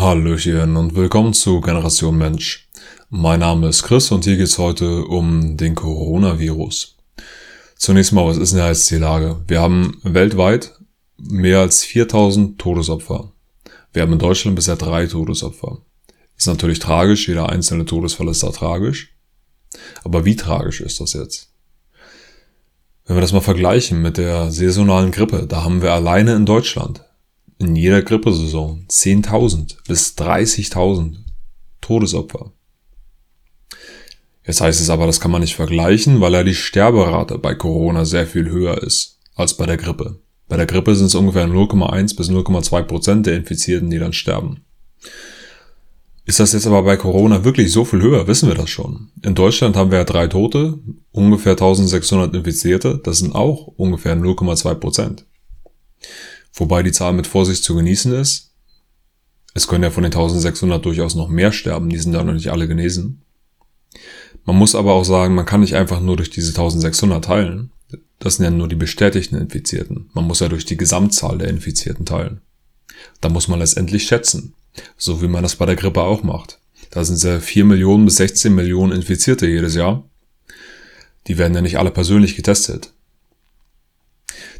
Hallöchen und willkommen zu Generation Mensch. Mein Name ist Chris und hier geht's heute um den Coronavirus. Zunächst mal, was ist denn jetzt die Lage? Wir haben weltweit mehr als 4000 Todesopfer. Wir haben in Deutschland bisher drei Todesopfer. Ist natürlich tragisch, jeder einzelne Todesfall ist da tragisch. Aber wie tragisch ist das jetzt? Wenn wir das mal vergleichen mit der saisonalen Grippe, da haben wir alleine in Deutschland in jeder Grippesaison 10.000 bis 30.000 Todesopfer. Jetzt heißt es aber, das kann man nicht vergleichen, weil ja die Sterberate bei Corona sehr viel höher ist als bei der Grippe. Bei der Grippe sind es ungefähr 0,1 bis 0,2 Prozent der Infizierten, die dann sterben. Ist das jetzt aber bei Corona wirklich so viel höher, wissen wir das schon. In Deutschland haben wir ja drei Tote, ungefähr 1600 Infizierte, das sind auch ungefähr 0,2 Prozent. Wobei die Zahl mit Vorsicht zu genießen ist. Es können ja von den 1600 durchaus noch mehr sterben, die sind ja noch nicht alle genesen. Man muss aber auch sagen, man kann nicht einfach nur durch diese 1600 teilen. Das sind ja nur die bestätigten Infizierten. Man muss ja durch die Gesamtzahl der Infizierten teilen. Da muss man letztendlich schätzen. So wie man das bei der Grippe auch macht. Da sind ja 4 Millionen bis 16 Millionen Infizierte jedes Jahr. Die werden ja nicht alle persönlich getestet.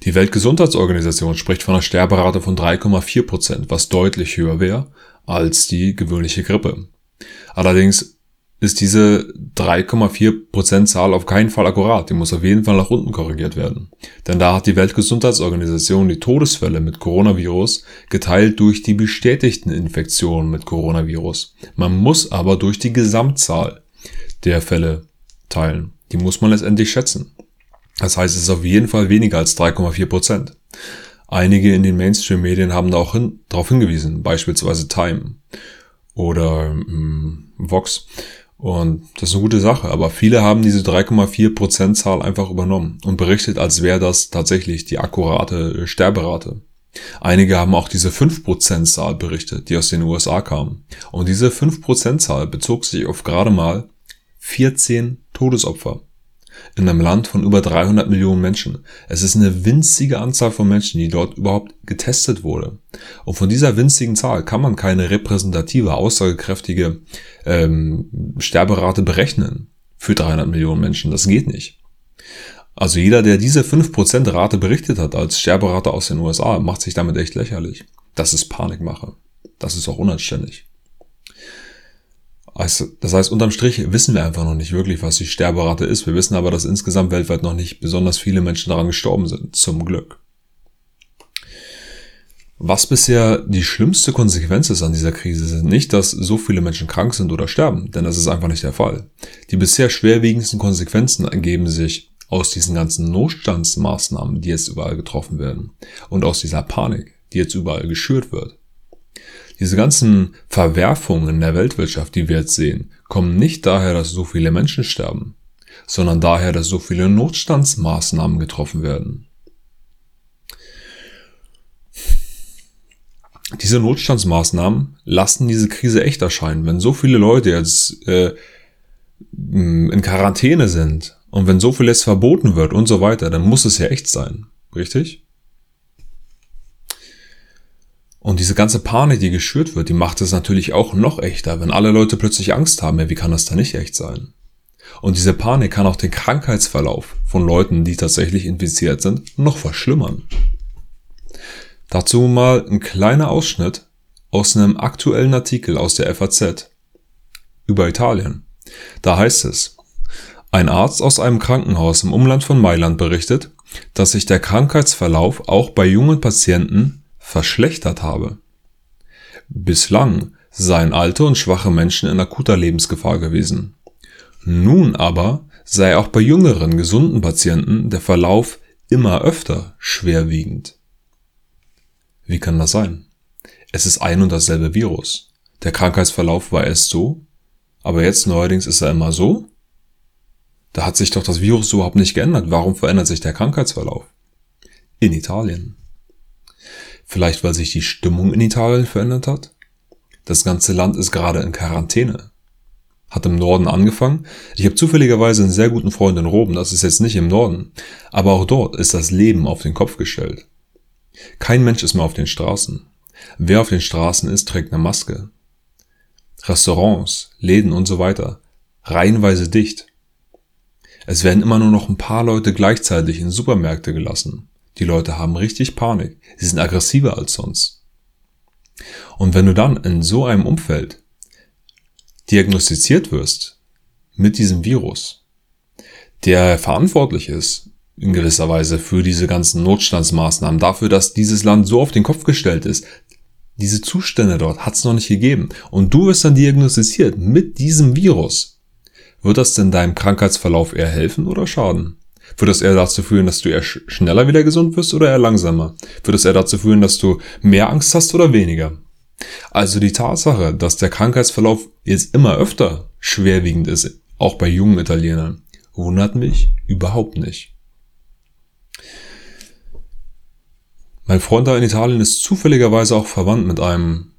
Die Weltgesundheitsorganisation spricht von einer Sterberate von 3,4 Prozent, was deutlich höher wäre als die gewöhnliche Grippe. Allerdings ist diese 3,4 Prozent Zahl auf keinen Fall akkurat. Die muss auf jeden Fall nach unten korrigiert werden. Denn da hat die Weltgesundheitsorganisation die Todesfälle mit Coronavirus geteilt durch die bestätigten Infektionen mit Coronavirus. Man muss aber durch die Gesamtzahl der Fälle teilen. Die muss man letztendlich schätzen. Das heißt, es ist auf jeden Fall weniger als 3,4 Prozent. Einige in den Mainstream-Medien haben da auch hin, darauf hingewiesen, beispielsweise Time oder ähm, Vox. Und das ist eine gute Sache, aber viele haben diese 3,4 Prozent Zahl einfach übernommen und berichtet, als wäre das tatsächlich die akkurate Sterberate. Einige haben auch diese 5% Zahl berichtet, die aus den USA kam. Und diese 5% Zahl bezog sich auf gerade mal 14 Todesopfer in einem Land von über 300 Millionen Menschen. Es ist eine winzige Anzahl von Menschen, die dort überhaupt getestet wurde. Und von dieser winzigen Zahl kann man keine repräsentative, aussagekräftige ähm, Sterberate berechnen für 300 Millionen Menschen. Das geht nicht. Also jeder, der diese 5% Rate berichtet hat als Sterberate aus den USA, macht sich damit echt lächerlich. Das ist Panikmache. Das ist auch unanständig. Also, das heißt, unterm Strich wissen wir einfach noch nicht wirklich, was die Sterberate ist. Wir wissen aber, dass insgesamt weltweit noch nicht besonders viele Menschen daran gestorben sind. Zum Glück. Was bisher die schlimmste Konsequenz ist an dieser Krise, sind nicht, dass so viele Menschen krank sind oder sterben, denn das ist einfach nicht der Fall. Die bisher schwerwiegendsten Konsequenzen ergeben sich aus diesen ganzen Notstandsmaßnahmen, die jetzt überall getroffen werden und aus dieser Panik, die jetzt überall geschürt wird. Diese ganzen Verwerfungen in der Weltwirtschaft, die wir jetzt sehen, kommen nicht daher, dass so viele Menschen sterben, sondern daher, dass so viele Notstandsmaßnahmen getroffen werden. Diese Notstandsmaßnahmen lassen diese Krise echt erscheinen. Wenn so viele Leute jetzt äh, in Quarantäne sind und wenn so viel jetzt verboten wird und so weiter, dann muss es ja echt sein. Richtig? Und diese ganze Panik, die geschürt wird, die macht es natürlich auch noch echter. Wenn alle Leute plötzlich Angst haben, ja, wie kann das da nicht echt sein? Und diese Panik kann auch den Krankheitsverlauf von Leuten, die tatsächlich infiziert sind, noch verschlimmern. Dazu mal ein kleiner Ausschnitt aus einem aktuellen Artikel aus der FAZ über Italien. Da heißt es, ein Arzt aus einem Krankenhaus im Umland von Mailand berichtet, dass sich der Krankheitsverlauf auch bei jungen Patienten verschlechtert habe. Bislang seien alte und schwache Menschen in akuter Lebensgefahr gewesen. Nun aber sei auch bei jüngeren, gesunden Patienten der Verlauf immer öfter schwerwiegend. Wie kann das sein? Es ist ein und dasselbe Virus. Der Krankheitsverlauf war erst so, aber jetzt neuerdings ist er immer so? Da hat sich doch das Virus überhaupt nicht geändert. Warum verändert sich der Krankheitsverlauf? In Italien. Vielleicht weil sich die Stimmung in Italien verändert hat? Das ganze Land ist gerade in Quarantäne. Hat im Norden angefangen. Ich habe zufälligerweise einen sehr guten Freund in Rom, das ist jetzt nicht im Norden. Aber auch dort ist das Leben auf den Kopf gestellt. Kein Mensch ist mehr auf den Straßen. Wer auf den Straßen ist, trägt eine Maske. Restaurants, Läden und so weiter. Reihenweise dicht. Es werden immer nur noch ein paar Leute gleichzeitig in Supermärkte gelassen. Die Leute haben richtig Panik. Sie sind aggressiver als sonst. Und wenn du dann in so einem Umfeld diagnostiziert wirst mit diesem Virus, der verantwortlich ist in gewisser Weise für diese ganzen Notstandsmaßnahmen, dafür, dass dieses Land so auf den Kopf gestellt ist, diese Zustände dort hat es noch nicht gegeben. Und du wirst dann diagnostiziert mit diesem Virus. Wird das denn deinem Krankheitsverlauf eher helfen oder schaden? Wird das eher dazu führen, dass du eher schneller wieder gesund wirst oder eher langsamer? Wird das eher dazu führen, dass du mehr Angst hast oder weniger? Also die Tatsache, dass der Krankheitsverlauf jetzt immer öfter schwerwiegend ist, auch bei jungen Italienern, wundert mich überhaupt nicht. Mein Freund da in Italien ist zufälligerweise auch verwandt mit einem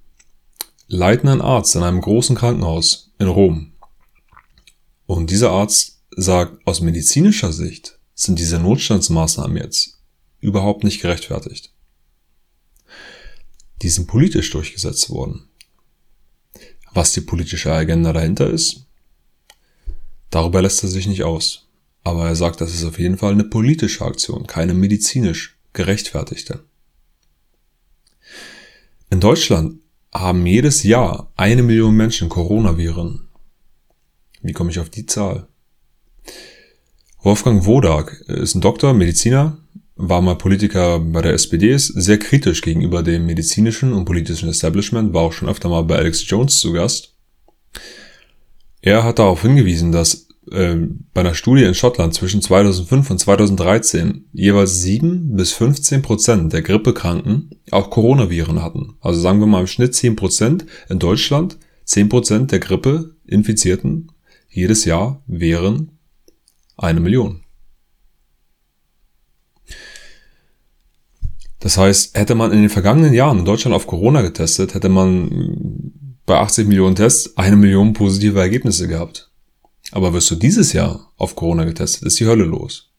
leitenden Arzt in einem großen Krankenhaus in Rom. Und dieser Arzt sagt, aus medizinischer Sicht sind diese Notstandsmaßnahmen jetzt überhaupt nicht gerechtfertigt. Die sind politisch durchgesetzt worden. Was die politische Agenda dahinter ist, darüber lässt er sich nicht aus. Aber er sagt, das ist auf jeden Fall eine politische Aktion, keine medizinisch gerechtfertigte. In Deutschland haben jedes Jahr eine Million Menschen Coronaviren. Wie komme ich auf die Zahl? Wolfgang Wodak ist ein Doktor, Mediziner, war mal Politiker bei der SPD, ist sehr kritisch gegenüber dem medizinischen und politischen Establishment, war auch schon öfter mal bei Alex Jones zu Gast. Er hat darauf hingewiesen, dass äh, bei einer Studie in Schottland zwischen 2005 und 2013 jeweils 7 bis 15 Prozent der Grippekranken auch Coronaviren hatten. Also sagen wir mal im Schnitt 10 Prozent in Deutschland, 10 Prozent der Grippe-Infizierten jedes Jahr wären eine Million. Das heißt, hätte man in den vergangenen Jahren in Deutschland auf Corona getestet, hätte man bei 80 Millionen Tests eine Million positive Ergebnisse gehabt. Aber wirst du dieses Jahr auf Corona getestet, ist die Hölle los.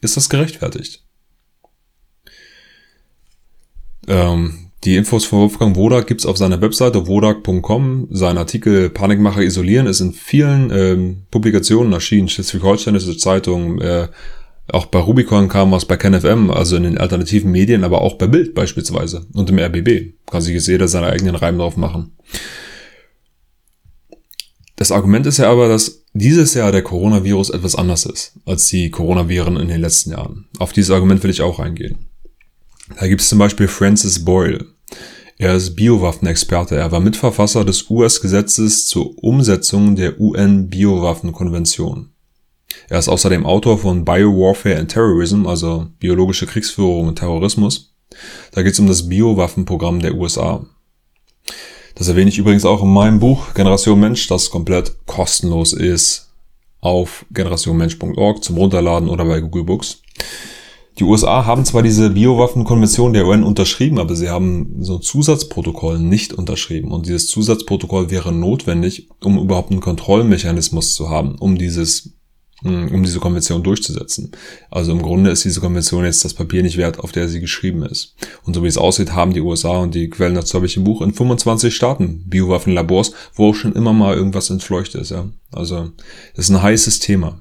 Ist das gerechtfertigt? Ähm, die Infos von Wolfgang Wodak gibt's auf seiner Webseite wodak.com. Sein Artikel Panikmacher isolieren ist in vielen ähm, Publikationen erschienen. Schleswig-Holsteinische Zeitung, äh, auch bei Rubicon kam was, bei KenFM, also in den alternativen Medien, aber auch bei Bild beispielsweise und im RBB. Kann sich jetzt jeder seine eigenen Reiben drauf machen. Das Argument ist ja aber, dass dieses Jahr der Coronavirus etwas anders ist als die Coronaviren in den letzten Jahren. Auf dieses Argument will ich auch eingehen. Da gibt es zum Beispiel Francis Boyle. Er ist Biowaffenexperte. Er war Mitverfasser des US-Gesetzes zur Umsetzung der UN-Biowaffenkonvention. Er ist außerdem Autor von Biowarfare and Terrorism, also biologische Kriegsführung und Terrorismus. Da geht es um das Biowaffenprogramm der USA. Das erwähne ich übrigens auch in meinem Buch Generation Mensch, das komplett kostenlos ist auf generationmensch.org zum Runterladen oder bei Google Books. Die USA haben zwar diese Biowaffenkonvention der UN unterschrieben, aber sie haben so ein Zusatzprotokoll nicht unterschrieben. Und dieses Zusatzprotokoll wäre notwendig, um überhaupt einen Kontrollmechanismus zu haben, um dieses hm, um diese Konvention durchzusetzen. Also im Grunde ist diese Konvention jetzt das Papier nicht wert, auf der sie geschrieben ist. Und so wie es aussieht, haben die USA und die Quellen dazu habe ich im Buch in 25 Staaten Biowaffenlabors, wo auch schon immer mal irgendwas entfleucht ist. Ja. Also das ist ein heißes Thema.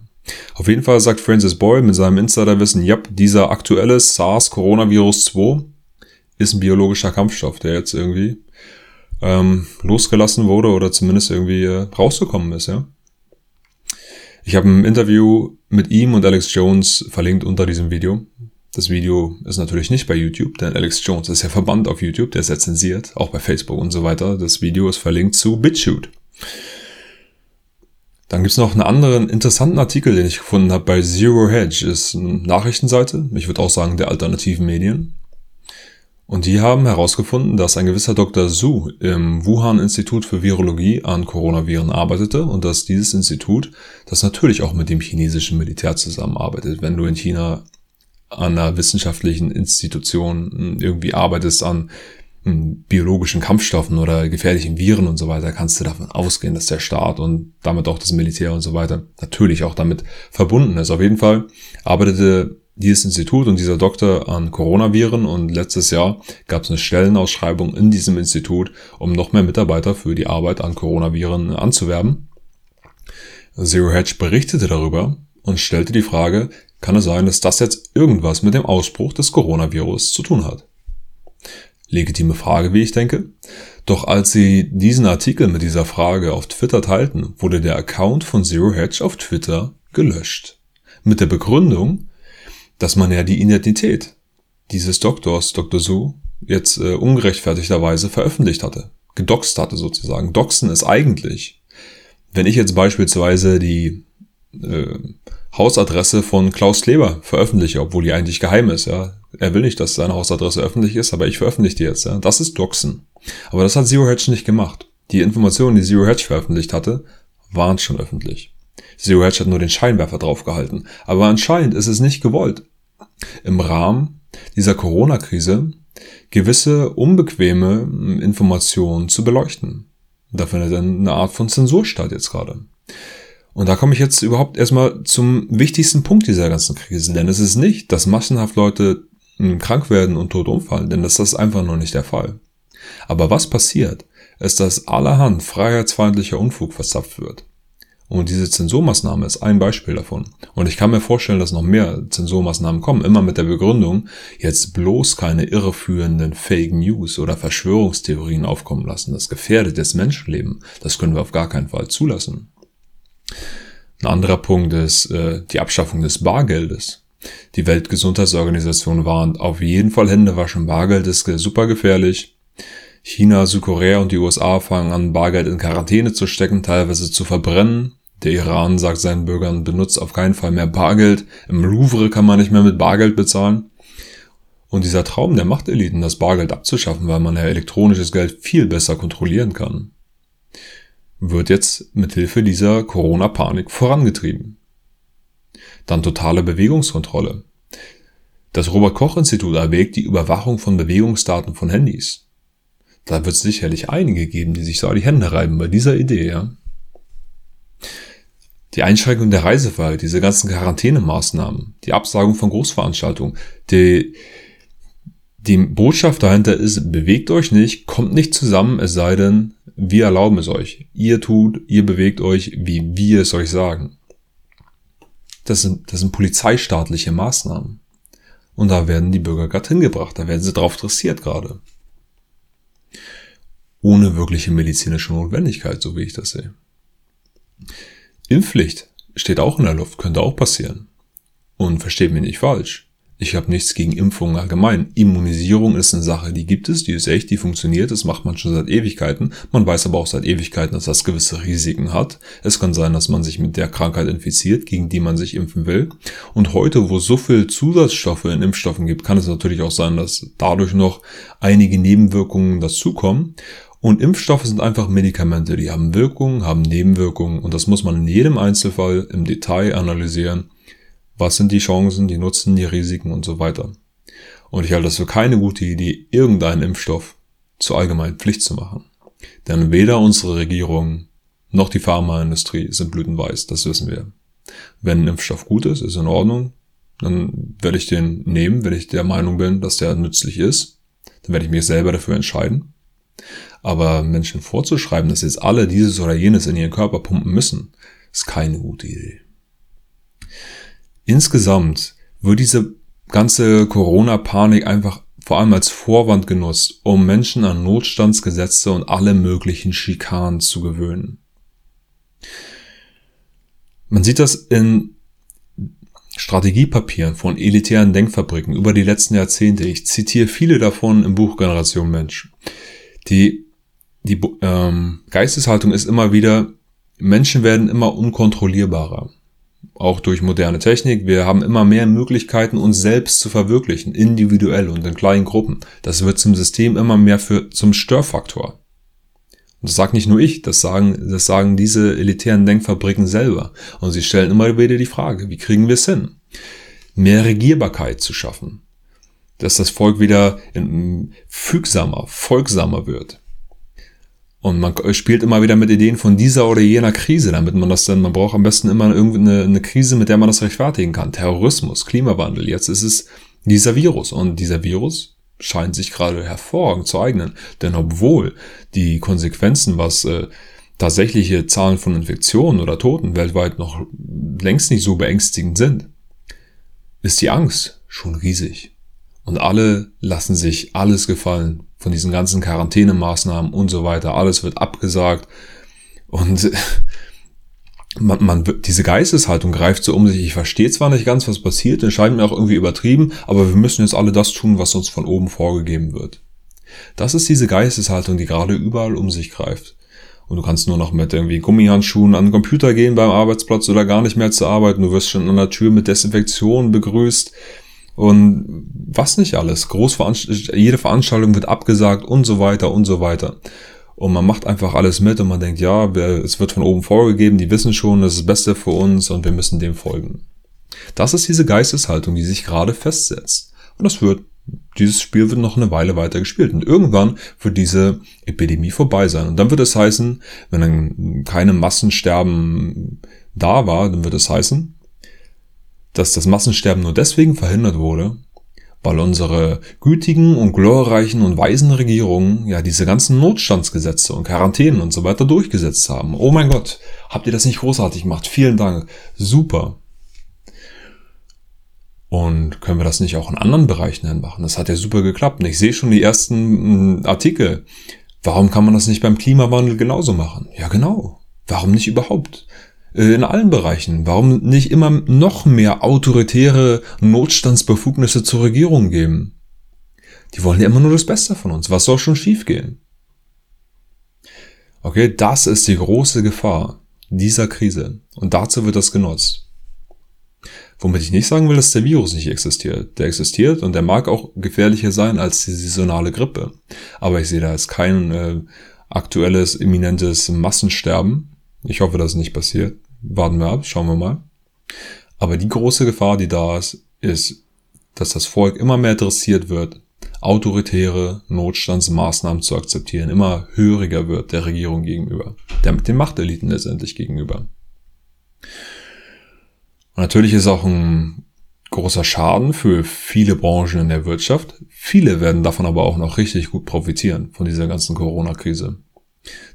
Auf jeden Fall sagt Francis Boyle mit seinem Insiderwissen, ja, dieser aktuelle SARS-Coronavirus 2 ist ein biologischer Kampfstoff, der jetzt irgendwie ähm, losgelassen wurde oder zumindest irgendwie äh, rausgekommen ist, ja. Ich habe ein Interview mit ihm und Alex Jones verlinkt unter diesem Video. Das Video ist natürlich nicht bei YouTube, denn Alex Jones ist ja verbannt auf YouTube, der ist ja zensiert, auch bei Facebook und so weiter. Das Video ist verlinkt zu BitChute. Dann gibt's noch einen anderen interessanten Artikel, den ich gefunden habe bei Zero Hedge. Ist eine Nachrichtenseite, ich würde auch sagen der alternativen Medien. Und die haben herausgefunden, dass ein gewisser Dr. Su im Wuhan-Institut für Virologie an Coronaviren arbeitete und dass dieses Institut, das natürlich auch mit dem chinesischen Militär zusammenarbeitet. Wenn du in China an einer wissenschaftlichen Institution irgendwie arbeitest an biologischen Kampfstoffen oder gefährlichen Viren und so weiter, kannst du davon ausgehen, dass der Staat und damit auch das Militär und so weiter natürlich auch damit verbunden ist. Auf jeden Fall arbeitete dieses Institut und dieser Doktor an Coronaviren und letztes Jahr gab es eine Stellenausschreibung in diesem Institut, um noch mehr Mitarbeiter für die Arbeit an Coronaviren anzuwerben. Zero Hedge berichtete darüber und stellte die Frage, kann es sein, dass das jetzt irgendwas mit dem Ausbruch des Coronavirus zu tun hat? Legitime Frage, wie ich denke. Doch als sie diesen Artikel mit dieser Frage auf Twitter teilten, wurde der Account von Zero Hedge auf Twitter gelöscht. Mit der Begründung, dass man ja die Identität dieses Doktors, Dr. Su, jetzt äh, ungerechtfertigterweise veröffentlicht hatte. Gedoxt hatte sozusagen. Doxen ist eigentlich, wenn ich jetzt beispielsweise die äh, Hausadresse von Klaus Kleber veröffentliche, obwohl die eigentlich geheim ist, ja. Er will nicht, dass seine Hausadresse öffentlich ist, aber ich veröffentliche die jetzt, ja. Das ist Doxen. Aber das hat Zero Hedge nicht gemacht. Die Informationen, die Zero Hedge veröffentlicht hatte, waren schon öffentlich. Zero Hedge hat nur den Scheinwerfer draufgehalten. Aber anscheinend ist es nicht gewollt, im Rahmen dieser Corona-Krise gewisse unbequeme Informationen zu beleuchten. Da findet eine Art von Zensur statt jetzt gerade. Und da komme ich jetzt überhaupt erstmal zum wichtigsten Punkt dieser ganzen Krise. Denn es ist nicht, dass massenhaft Leute hm, krank werden und tot umfallen, denn das ist einfach noch nicht der Fall. Aber was passiert, ist, dass allerhand freiheitsfeindlicher Unfug verzapft wird. Und diese Zensurmaßnahme ist ein Beispiel davon. Und ich kann mir vorstellen, dass noch mehr Zensurmaßnahmen kommen, immer mit der Begründung, jetzt bloß keine irreführenden Fake News oder Verschwörungstheorien aufkommen lassen. Das gefährdet das Menschenleben. Das können wir auf gar keinen Fall zulassen. Ein anderer Punkt ist äh, die Abschaffung des Bargeldes. Die Weltgesundheitsorganisation warnt auf jeden Fall Hände waschen. Bargeld ist super gefährlich. China, Südkorea und die USA fangen an, Bargeld in Quarantäne zu stecken, teilweise zu verbrennen. Der Iran sagt seinen Bürgern, benutzt auf keinen Fall mehr Bargeld. Im Louvre kann man nicht mehr mit Bargeld bezahlen. Und dieser Traum der Machteliten, das Bargeld abzuschaffen, weil man ja elektronisches Geld viel besser kontrollieren kann, wird jetzt mithilfe dieser Corona-Panik vorangetrieben. Dann totale Bewegungskontrolle. Das Robert Koch Institut erwägt die Überwachung von Bewegungsdaten von Handys. Da wird es sicherlich einige geben, die sich so die Hände reiben bei dieser Idee, ja. Die Einschränkung der Reisefreiheit, diese ganzen Quarantänemaßnahmen, die Absagung von Großveranstaltungen, die, die Botschaft dahinter ist, bewegt euch nicht, kommt nicht zusammen, es sei denn, wir erlauben es euch. Ihr tut, ihr bewegt euch, wie wir es euch sagen. Das sind, das sind polizeistaatliche Maßnahmen. Und da werden die Bürger gerade hingebracht, da werden sie drauf dressiert gerade ohne wirkliche medizinische Notwendigkeit, so wie ich das sehe. Impfpflicht steht auch in der Luft, könnte auch passieren. Und versteht mich nicht falsch. Ich habe nichts gegen Impfungen allgemein. Immunisierung ist eine Sache, die gibt es, die ist echt, die funktioniert, das macht man schon seit Ewigkeiten. Man weiß aber auch seit Ewigkeiten, dass das gewisse Risiken hat. Es kann sein, dass man sich mit der Krankheit infiziert, gegen die man sich impfen will. Und heute, wo es so viel Zusatzstoffe in Impfstoffen gibt, kann es natürlich auch sein, dass dadurch noch einige Nebenwirkungen dazukommen. Und Impfstoffe sind einfach Medikamente, die haben Wirkungen, haben Nebenwirkungen und das muss man in jedem Einzelfall im Detail analysieren. Was sind die Chancen, die Nutzen, die Risiken und so weiter. Und ich halte das für keine gute Idee, irgendeinen Impfstoff zur allgemeinen Pflicht zu machen. Denn weder unsere Regierung noch die Pharmaindustrie sind blütenweiß, das wissen wir. Wenn ein Impfstoff gut ist, ist in Ordnung, dann werde ich den nehmen, wenn ich der Meinung bin, dass der nützlich ist. Dann werde ich mich selber dafür entscheiden. Aber Menschen vorzuschreiben, dass jetzt alle dieses oder jenes in ihren Körper pumpen müssen, ist keine gute Idee. Insgesamt wird diese ganze Corona-Panik einfach vor allem als Vorwand genutzt, um Menschen an Notstandsgesetze und alle möglichen Schikanen zu gewöhnen. Man sieht das in Strategiepapieren von elitären Denkfabriken über die letzten Jahrzehnte. Ich zitiere viele davon im Buch Generation Mensch. Die die ähm, Geisteshaltung ist immer wieder, Menschen werden immer unkontrollierbarer. Auch durch moderne Technik. Wir haben immer mehr Möglichkeiten, uns selbst zu verwirklichen, individuell und in kleinen Gruppen. Das wird zum System immer mehr für, zum Störfaktor. Und das sagt nicht nur ich, das sagen, das sagen diese elitären Denkfabriken selber. Und sie stellen immer wieder die Frage, wie kriegen wir es hin? Mehr Regierbarkeit zu schaffen. Dass das Volk wieder fügsamer, folgsamer wird Und man spielt immer wieder mit Ideen von dieser oder jener Krise, damit man das dann, man braucht am besten immer irgendeine eine Krise, mit der man das rechtfertigen kann. Terrorismus, Klimawandel. Jetzt ist es dieser Virus. Und dieser Virus scheint sich gerade hervorragend zu eignen. Denn obwohl die Konsequenzen, was äh, tatsächliche Zahlen von Infektionen oder Toten weltweit noch längst nicht so beängstigend sind, ist die Angst schon riesig. Und alle lassen sich alles gefallen von diesen ganzen Quarantänemaßnahmen und so weiter. Alles wird abgesagt. Und man, man, diese Geisteshaltung greift so um sich. Ich verstehe zwar nicht ganz, was passiert, es scheint mir auch irgendwie übertrieben, aber wir müssen jetzt alle das tun, was uns von oben vorgegeben wird. Das ist diese Geisteshaltung, die gerade überall um sich greift. Und du kannst nur noch mit irgendwie Gummihandschuhen an den Computer gehen beim Arbeitsplatz oder gar nicht mehr zu arbeiten. Du wirst schon an der Tür mit Desinfektion begrüßt und was nicht alles. Großveranst jede Veranstaltung wird abgesagt und so weiter und so weiter. Und man macht einfach alles mit und man denkt, ja, es wird von oben vorgegeben, die wissen schon, das ist das Beste für uns und wir müssen dem folgen. Das ist diese Geisteshaltung, die sich gerade festsetzt. Und das wird, dieses Spiel wird noch eine Weile weiter gespielt. Und irgendwann wird diese Epidemie vorbei sein. Und dann wird es heißen, wenn dann keine Massensterben da war, dann wird es heißen, dass das Massensterben nur deswegen verhindert wurde, weil unsere gütigen und glorreichen und weisen Regierungen ja diese ganzen Notstandsgesetze und Quarantänen und so weiter durchgesetzt haben. Oh mein Gott, habt ihr das nicht großartig gemacht? Vielen Dank. Super. Und können wir das nicht auch in anderen Bereichen machen? Das hat ja super geklappt. Und ich sehe schon die ersten hm, Artikel. Warum kann man das nicht beim Klimawandel genauso machen? Ja, genau. Warum nicht überhaupt? Äh, in allen Bereichen. Warum nicht immer noch mehr autoritäre Notstandsbefugnisse zur Regierung geben? Die wollen ja immer nur das Beste von uns. Was soll schon schiefgehen? Okay, das ist die große Gefahr dieser Krise. Und dazu wird das genutzt. Womit ich nicht sagen will, dass der Virus nicht existiert. Der existiert und der mag auch gefährlicher sein als die saisonale Grippe. Aber ich sehe da jetzt kein äh, aktuelles, imminentes Massensterben. Ich hoffe, dass es nicht passiert warten wir ab, schauen wir mal. Aber die große Gefahr, die da ist, ist, dass das Volk immer mehr dressiert wird, autoritäre Notstandsmaßnahmen zu akzeptieren, immer höriger wird der Regierung gegenüber, der, den Machteliten letztendlich gegenüber. Und natürlich ist auch ein großer Schaden für viele Branchen in der Wirtschaft. Viele werden davon aber auch noch richtig gut profitieren von dieser ganzen Corona-Krise.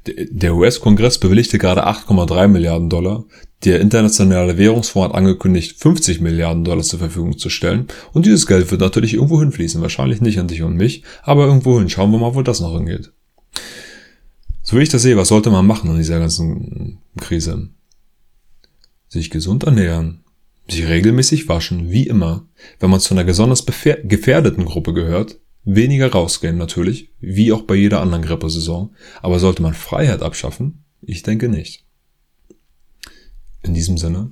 Der US-Kongress bewilligte gerade 8,3 Milliarden Dollar. Der Internationale Währungsfonds hat angekündigt, 50 Milliarden Dollar zur Verfügung zu stellen. Und dieses Geld wird natürlich irgendwo hinfließen. Wahrscheinlich nicht an dich und mich, aber irgendwo hin. Schauen wir mal, wo das noch hingeht. So wie ich das sehe, was sollte man machen in dieser ganzen Krise? Sich gesund ernähren, sich regelmäßig waschen, wie immer. Wenn man zu einer besonders gefährdeten Gruppe gehört, Weniger rausgehen natürlich, wie auch bei jeder anderen Grippesaison. Aber sollte man Freiheit abschaffen? Ich denke nicht. In diesem Sinne,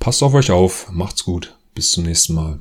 passt auf euch auf, macht's gut, bis zum nächsten Mal.